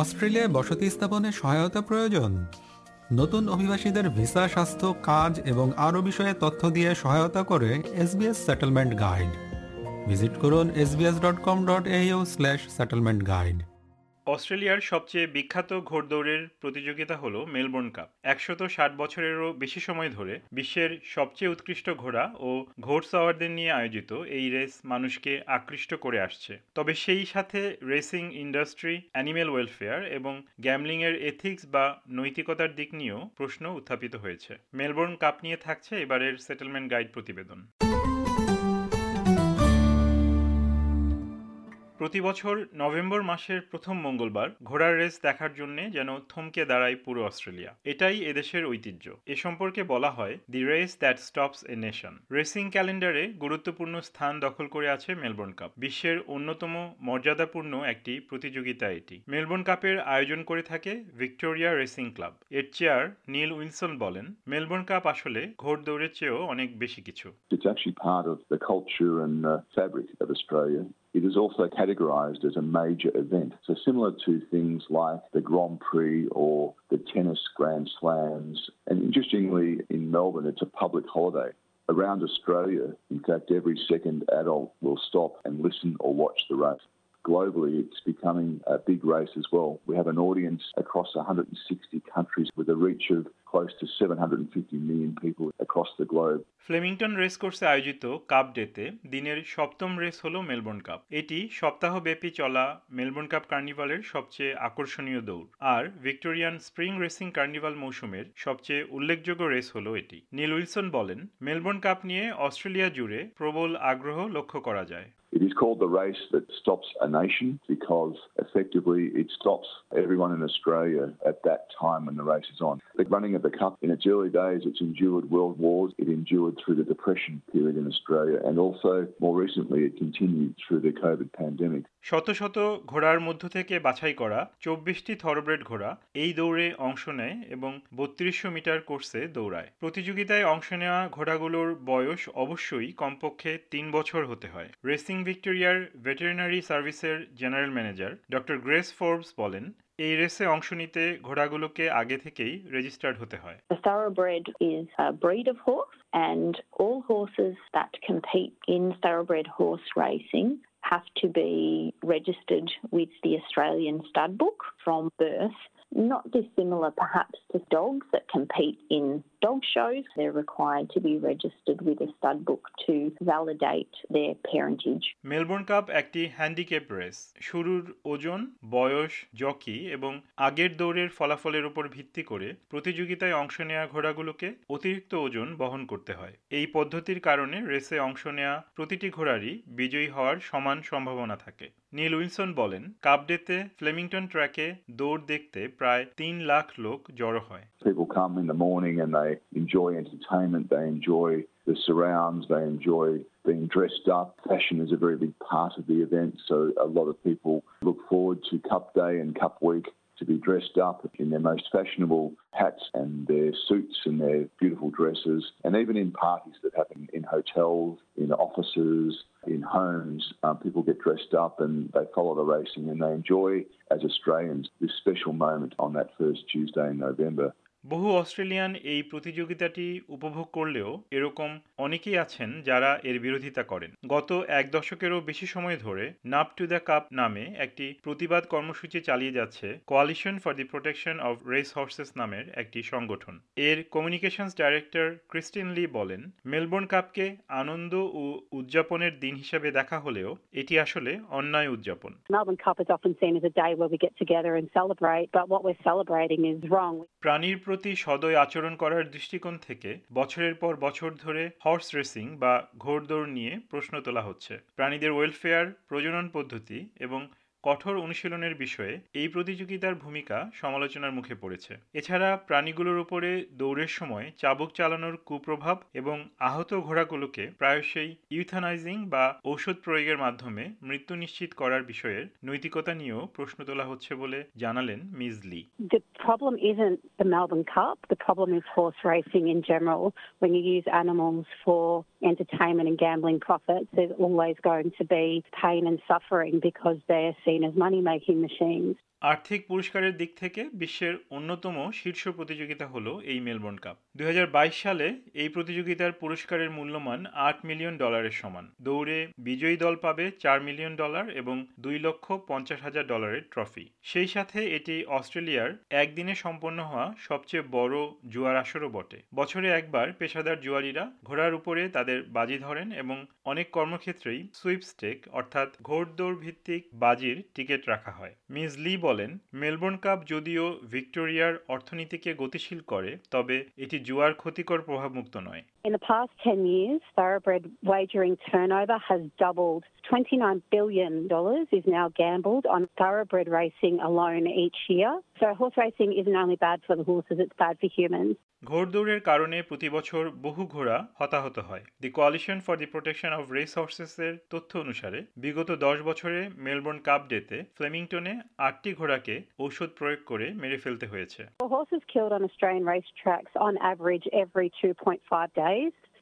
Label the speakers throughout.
Speaker 1: অস্ট্রেলিয়ায় বসতি স্থাপনে সহায়তা প্রয়োজন? নতুন অভিবাসীদের ভিসা, স্বাস্থ্য, কাজ এবং আরও বিষয়ে তথ্য দিয়ে সহায়তা করে এসবিএস সেটেলমেন্ট গাইড ভিজিট করুন SBS dot com dot A settlement guide
Speaker 2: অস্ট্রেলিয়ার সবচেয়ে বিখ্যাত ঘোড়দৌড়ের প্রতিযোগিতা হল মেলবোর্ন কাপ। একশত ষাট বছরেরও বেশি সময় ধরে বিশ্বের সবচেয়ে উৎকৃষ্ট ঘোড়া ও ঘোড়সাওয়ারদের নিয়ে আয়োজিত এই রেস মানুষকে আকৃষ্ট করে আসছে। তবে সেই সাথে রেসিং ইন্ডাস্ট্রি, অ্যানিমেল ওয়েলফেয়ার এবং গ্যামলিংয়ের এথিক্স বা নৈতিকতার দিক নিয়েও প্রশ্ন উত্থাপিত হয়েছে। মেলবোর্ন কাপ নিয়ে থাকছে এবারের সেটেলমেন্ট গাইড প্রতিবেদন। প্রতি বছর নভেম্বর মাসের প্রথম মঙ্গলবার ঘোড়ার রেস দেখার জন্য যেন থমকে দাঁড়ায় পুরো অস্ট্রেলিয়া। এটাই এদেশের ঐতিহ্য। এ সম্পর্কে বলা হয় the race that stops a nation racing ক্যালেন্ডারে গুরুত্বপূর্ণ স্থান দখল করে আছে মেলবোর্ন কাপ। বিশ্বের অন্যতম মর্যাদাপূর্ণ একটি প্রতিযোগিতা এটি। মেলবোর্ন কাপের আয়োজন করে থাকে ভিক্টোরিয়া রেসিং ক্লাব। এর চেয়ার নীল উইলসন বলেন মেলবোর্ন কাপ আসলে ঘোড় দৌড়ের চেয়েও অনেক বেশি কিছু।
Speaker 3: It's actually part of the culture and uh, fabric of Australia. It is also categorised as a major event. So, similar to things like the Grand Prix or the tennis Grand Slams. And interestingly, in Melbourne, it's a public holiday. Around Australia, in fact, every second adult will stop and listen or watch the race. Globally, it's becoming a big race as well. We have an audience across 160 countries with a reach of close to 750 million people across the globe.
Speaker 2: Flemington race কোর্সে আয়োজিত cup ডেতে দিনের সপ্তম race হল Melbourne cup এটি সপ্তাহব্যাপী চলা Melbourne cup কার্নিভালের সবচেয়ে আকর্ষণীয় দৌড় আর ভিক্টোরিয়ান স্প্রিং রেসিং কার্নিভাল মৌসুমের সবচেয়ে উল্লেখযোগ্য রেস হল এটি নীল উইলসন বলেন মেলবোর্ন কাপ নিয়ে অস্ট্রেলিয়া জুড়ে প্রবল আগ্রহ লক্ষ্য করা যায়
Speaker 3: It is called the race that stops a nation because effectively it stops everyone in Australia at that time when the race is on. The running of the Cup in its early days, it's endured world wars, it endured through the Depression period in Australia, and also more recently it continued through the COVID pandemic.
Speaker 2: শত শত ঘোড়ার মধ্য থেকে বাছাই করা চব্বিশটি থরব্রেড ঘোড়া এই দৌড়ে অংশ নেয় এবং বত্রিশশো মিটার কোর্সে দৌড়ায় প্রতিযোগিতায় অংশ নেওয়া ঘোড়াগুলোর বয়স অবশ্যই কমপক্ষে তিন বছর হতে হয় রেসিং ভিক্টোরিয়ার ভেটেরিনারি সার্ভিসের general manager doctor Grace Forbes বলেন এই রেসে অংশ নিতে ঘোড়াগুলোকে আগে থেকেই রেজিস্টার্ড হতে হয়
Speaker 4: The thoroughbred is a breed of horse, and all horses that compete in thoroughbred horse racing have to be registered with the Australian stud book from birth. Not dissimilar, perhaps, to dogs that compete in dog shows. They're required to be registered with a stud book to validate their parentage.
Speaker 2: Melbourne Cup একটি handicap race শুরুর ওজন বয়স jockey এবং আগের দৌড়ের ফলাফলের উপর ভিত্তি করে প্রতিযোগিতায় অংশ নেওয়া ঘোড়াগুলোকে অতিরিক্ত ওজন বহন করতে হয় এই পদ্ধতির কারণে রেসে অংশ নেওয়া প্রতিটি ঘোড়ারই বিজয়ী হওয়ার সমান সম্ভাবনা থাকে নীল উইলসন বলেন কাপ ডেতে ফ্লেমিংটন ট্র্যাকে দৌড় দেখতে প্রায় তিন লাখ লোক জড়ো হয়
Speaker 3: People come in the morning and they enjoy entertainment, they enjoy the surrounds, they enjoy being dressed up. Fashion is a very big part of the event, so a lot of people look forward to Cup Day and Cup Week to be dressed up in their most fashionable hats and their suits and their beautiful dresses, and even in parties that happen in hotels, in offices, in homes, um, people get dressed up and they follow the racing and they enjoy, as Australians, this special moment on that first Tuesday in November.
Speaker 2: বহু Australian এই প্রতিযোগিতাটি উপভোগ করলেও এরকম অনেকেই আছেন যারা এর বিরোধিতা করেন। গত এক দশকেরও বেশি সময় ধরে নাপ টু দ্য কাপ নামে একটি প্রতিবাদ কর্মসূচি চালিয়ে যাচ্ছে coalition for the protection of race horses নামের একটি সংগঠন। এর কমিউনিকেশনস ডাইরেক্টর ক্রিস্টিন লি বলেন মেলবোর্ন কাপকে আনন্দ ও উদযাপনের দিন হিসেবে দেখা হলেও এটি আসলে অন্যায় উদযাপন. প্রাণীর প্রতি সদয় আচরণ করার দৃষ্টিকোণ থেকে বছরের পর বছর ধরে হর্স রেসিং বা ঘোড়দৌড় নিয়ে প্রশ্ন তোলা হচ্ছে। প্রাণীদের ওয়েলফেয়ার প্রজনন পদ্ধতি এবং কঠোর অনুশীলনের বিষয়ে এই প্রতিযোগিতার ভূমিকা সমালোচনার মুখে পড়েছে। এছাড়া প্রাণীগুলোর উপরে দৌড়ের সময় চাবুক চালানোর কুপ্রভাব এবং আহত ঘোড়াগুলোকে প্রায়শই ইউথানাইজিং বা ঔষধ প্রয়োগের মাধ্যমে মৃত্যু নিশ্চিত করার বিষয়ের নৈতিকতা নিয়েও প্রশ্ন তোলা হচ্ছে বলে জানালেন
Speaker 5: মিজলি entertainment and gambling profits, there's always going to be pain and suffering because they're seen as money making machines.
Speaker 2: আর্থিক পুরস্কারের দিক থেকে বিশ্বের অন্যতম শীর্ষ প্রতিযোগিতা হলো এই মেলবোর্ন কাপ। দু হাজার বাইশ সালে এই প্রতিযোগিতার পুরস্কারের মূল্যমান আট মিলিয়ন ডলারের সমান। দৌড়ে বিজয়ী দল পাবে চার মিলিয়ন ডলার এবং দুই লক্ষ পঞ্চাশ হাজার ডলারের ট্রফি। সেই সাথে এটি অস্ট্রেলিয়ার একদিনে সম্পন্ন হওয়া সবচেয়ে বড় জুয়ার আসরও বটে। বছরে একবার পেশাদার জুয়ারিরা ঘোড়ার উপরে তাদের বাজি ধরেন এবং অনেক কর্মক্ষেত্রেই সুইপস্টেক অর্থাৎ ঘোড়দৌড় ভিত্তিক বাজির টিকিট রাখা হয়। মিস লি বলেন মেলবোর্ন কাপ যদিও ভিক্টোরিয়ার অর্থনীতিকে গতিশীল করে তবে এটি জুয়ার ক্ষতিকর প্রভাবমুক্ত নয়।
Speaker 5: In the past 10 years, thoroughbred wagering turnover has doubled. $29 billion is now gambled on thoroughbred racing alone each year. So horse racing isn't only bad for the horses, it's bad for humans.
Speaker 2: ঘোড়দৌড়ের কারণে প্রতি বছর বহু ঘোড়া হতাহত হয় দি coalition for the protection of race হর্সেসের তথ্য অনুসারে বিগত দশ বছরে মেলবোর্ন কাপ ডেতে ফ্লেমিংটনে আটটি ঘোড়াকে ঔষধ প্রয়োগ করে মেরে ফেলতে হয়েছে
Speaker 5: Horses killed on Australian racetracks on average every 2.5 days.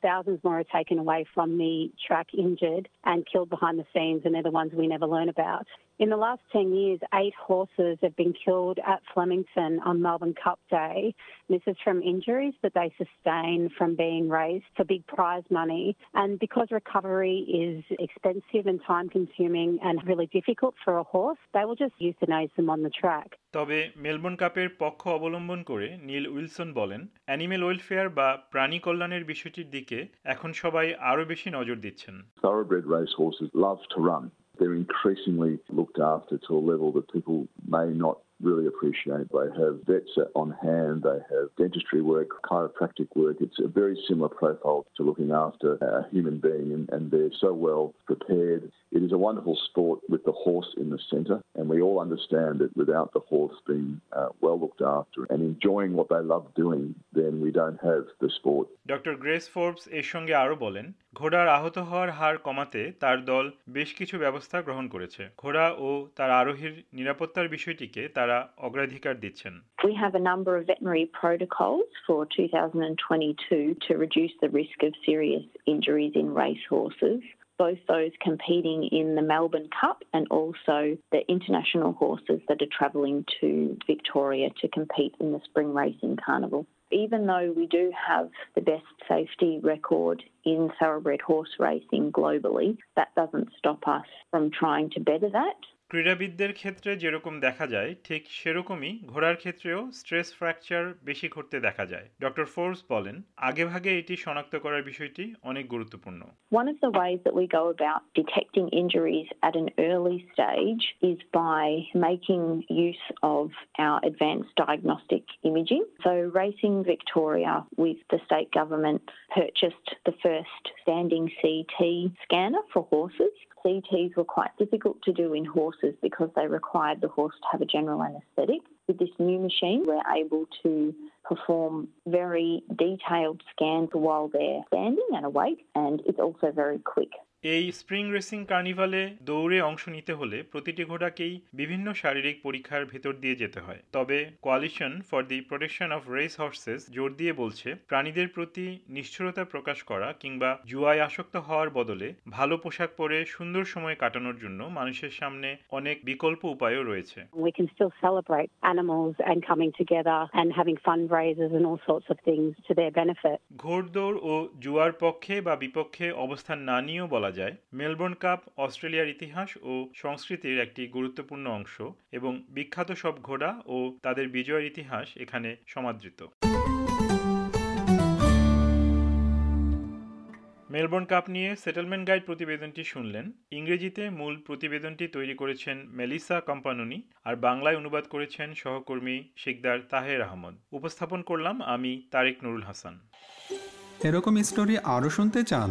Speaker 5: Thousands more are taken away from the track injured and killed behind the scenes, and they're the ones we never learn about. In the last 10 years, eight horses have been killed at Flemington on Melbourne Cup Day. This is from injuries that they sustain from being raced for big prize money. And because recovery is expensive and time consuming and really difficult for a horse, they will just euthanize them on the track.
Speaker 2: তবে Melbourne কাপের পক্ষ অবলম্বন করে Neil Wilson বলেন animal welfare বা প্রাণী কল্যাণের বিষয়টির দিকে এখন সবাই আরও বেশি নজর দিচ্ছেন
Speaker 3: Thoroughbred racehorses love to run. They're increasingly looked after to a level that people may not really appreciate. They have vets on hand, they have dentistry work, chiropractic work. It's a very similar profile to looking after a human being, and, and they're so well prepared. It is a wonderful sport with the horse in the centre, and we all understand that without the horse being uh, well looked after and enjoying what they love doing, then we don't have the sport.
Speaker 2: Doctor Grace Forbes এর সঙ্গে আরও বলেন ঘোড়ার আহত হওয়ার হার কমাতে তার দল বেশ কিছু ব্যবস্থা গ্রহণ করেছে ঘোড়া ও তার আরোহীর নিরাপত্তার বিষয়টিকে তারা অগ্রাধিকার দিচ্ছেন
Speaker 4: We have a number of veterinary protocols for 2022 to reduce the risk of serious injuries in racehorses. Both those competing in the Melbourne Cup and also the international horses that are travelling to Victoria to compete in the Spring Racing Carnival. Even though we do have the best safety record in thoroughbred horse racing globally, that doesn't stop us from trying to better that.
Speaker 2: ক্রীড়াবিদদের ক্ষেত্রে যেরকম দেখা যায় ঠিক সেরকমই ঘোড়ার ক্ষেত্রেও stress fracture বেশি ঘটতে দেখা যায় ডক্টর ফোর্স বলেন আগেভাগে এটি শনাক্ত করার বিষয়টি অনেক গুরুত্বপূর্ণ
Speaker 4: One of the ways that we go about detecting injuries at an early stage is by making use of our advanced diagnostic imaging. So, Racing Victoria, with the state government, purchased the first standing CT scanner for horses. CTs were quite difficult to do in horses because they required the horse to have a general anaesthetic. With this new machine, we're able to perform very detailed scans while they're standing and awake, and it's also very quick.
Speaker 2: এই spring racing কার্নিভালে দৌড়ে অংশ নিতে হলে প্রতিটি ঘোড়াকেই বিভিন্ন শারীরিক পরীক্ষার ভেতর দিয়ে যেতে হয় তবে coalition for the protection of race horses জোর দিয়ে বলছে প্রাণীদের প্রতি নিষ্ঠুরতা প্রকাশ করা কিংবা জুয়ায় আসক্ত হওয়ার বদলে ভালো পোশাক পরে সুন্দর সময় কাটানোর জন্য মানুষের সামনে অনেক বিকল্প উপায়ও রয়েছে
Speaker 5: We can still celebrate animals and coming together and having fundraisers and all sorts of things to their benefit.
Speaker 2: ঘোড়দৌড় ও জুয়ার পক্ষে বা বিপক্ষে অবস্থান না নিয়েও বলা যায়, মেলবোর্ন কাপ অস্ট্রেলিয়ার ইতিহাস ও সংস্কৃতির একটি গুরুত্বপূর্ণ অংশ এবং বিখ্যাত সব ঘোড়া ও তাদের বিজয়ের ইতিহাস এখানে সমাদৃত। মেলবোর্ন কাপ নিয়ে সেটেলমেন্ট গাইড প্রতিবেদনটি শুনলেন। ইংরেজিতে মূল প্রতিবেদনটি তৈরি করেছেন মেলিসা কম্পানুনি আর বাংলায় অনুবাদ করেছেন সহকর্মী শিকদার তাহের আহমদ। উপস্থাপন করলাম আমি তারেক নুরুল হাসান।
Speaker 1: এরকম স্টোরি আরও শুনতে চান?